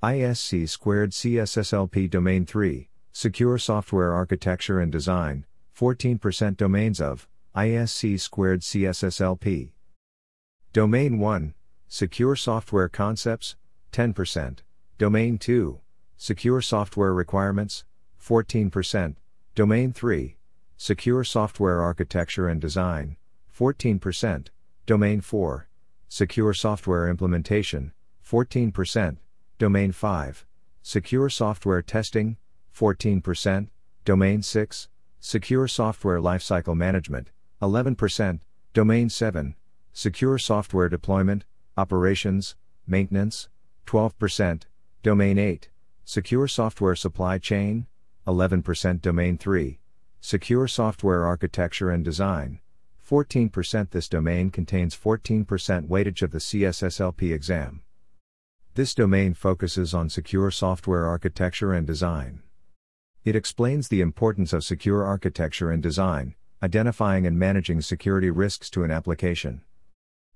ISC squared CSSLP Domain 3, Secure Software Architecture and Design, 14% domains of ISC squared CSSLP. Domain 1, Secure Software Concepts, 10%. Domain 2, Secure Software Requirements, 14%. Domain 3, Secure Software Architecture and Design, 14%. Domain 4, Secure Software Implementation, 14%. Domain 5, Secure Software Testing, 14%. Domain 6, Secure Software Lifecycle Management, 11%. Domain 7, Secure Software Deployment, Operations, Maintenance, 12%. Domain 8, Secure Software Supply Chain, 11%. Domain 3, Secure Software Architecture and Design, 14%. This domain contains 14% weightage of the CSSLP exam. This domain focuses on secure software architecture and design. It explains the importance of secure architecture and design, identifying and managing security risks to an application.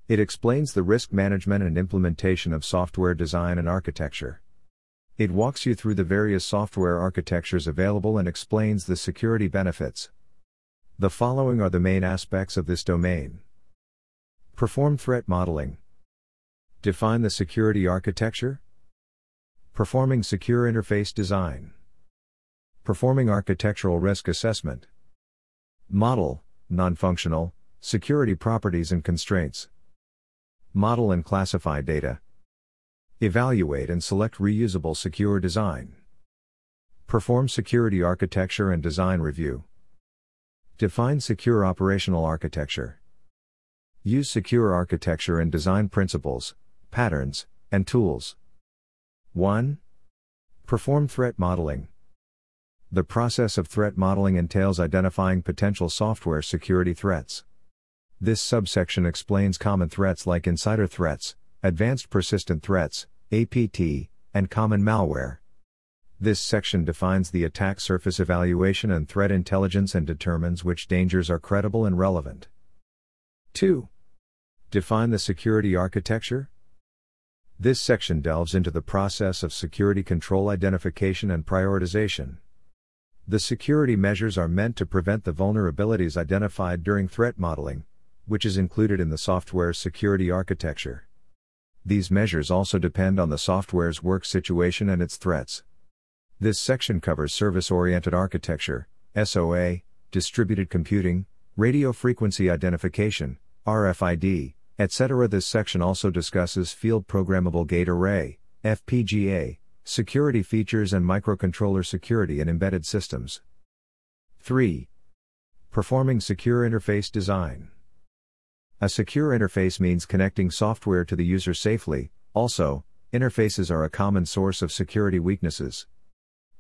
It explains the risk management and implementation of software design and architecture. It walks you through the various software architectures available and explains the security benefits. The following are the main aspects of this domain Perform threat modeling, Define the security architecture, Performing secure interface design, Performing architectural risk assessment, Model, non functional, security properties and constraints. Model and classify data. Evaluate and select reusable secure design. Perform security architecture and design review. Define secure operational architecture. Use secure architecture and design principles, patterns, and tools. 1. Perform threat modeling. The process of threat modeling entails identifying potential software security threats. This subsection explains common threats like insider threats, advanced persistent threats, APT, and common malware. This section defines the attack surface evaluation and threat intelligence and determines which dangers are credible and relevant. 2. Define the security architecture. This section delves into the process of security control identification and prioritization. The security measures are meant to prevent the vulnerabilities identified during threat modeling, which is included in the software's security architecture. These measures also depend on the software's work situation and its threats. This section covers service oriented architecture, SOA, distributed computing, radio frequency identification, RFID, etc. This section also discusses field programmable gate array, FPGA, security features and microcontroller security in embedded systems. 3. Performing secure interface design. A secure interface means connecting software to the user safely, also, interfaces are a common source of security weaknesses.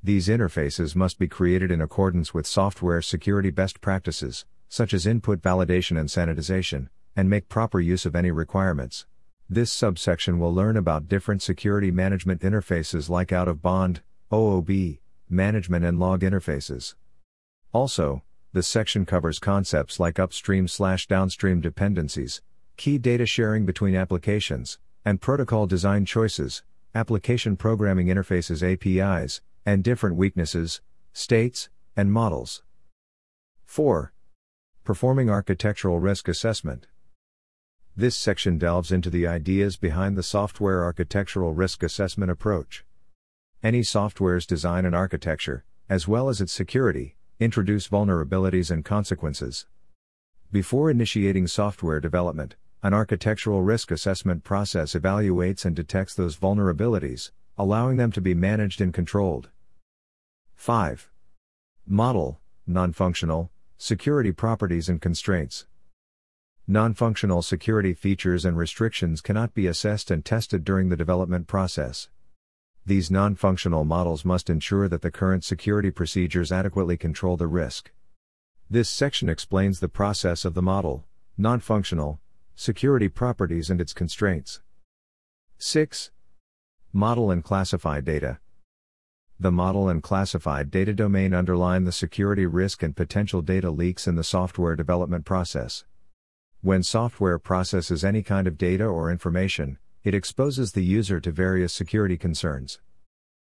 These interfaces must be created in accordance with software security best practices, such as input validation and sanitization, and make proper use of any requirements. This subsection will learn about different security management interfaces like out of band, OOB, management, and log interfaces. Also, the section covers concepts like upstream slash downstream dependencies, key data sharing between applications, and protocol design choices, application programming interfaces APIs, and different weaknesses, states, and models. 4. Performing architectural risk assessment. This section delves into the ideas behind the software architectural risk assessment approach. Any software's design and architecture, as well as its security, Introduce vulnerabilities and consequences. Before initiating software development, an architectural risk assessment process evaluates and detects those vulnerabilities, allowing them to be managed and controlled. 5. Model, non functional, security properties and constraints. Non functional security features and restrictions cannot be assessed and tested during the development process. These non functional models must ensure that the current security procedures adequately control the risk. This section explains the process of the model, non functional, security properties and its constraints. 6. Model and classified data. The model and classified data domain underline the security risk and potential data leaks in the software development process. When software processes any kind of data or information, it exposes the user to various security concerns.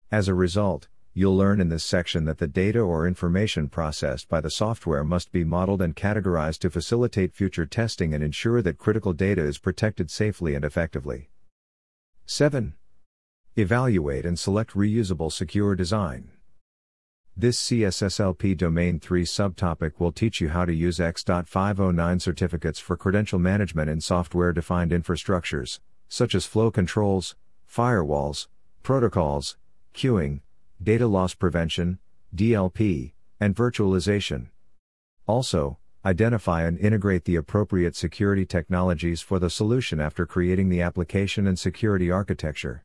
As a result, you'll learn in this section that the data or information processed by the software must be modeled and categorized to facilitate future testing and ensure that critical data is protected safely and effectively. 7. Evaluate and select reusable secure design. This CSSLP Domain 3 subtopic will teach you how to use X.509 certificates for credential management in software defined infrastructures, such as flow controls, firewalls, protocols, queuing, data loss prevention, DLP, and virtualization. Also, identify and integrate the appropriate security technologies for the solution after creating the application and security architecture.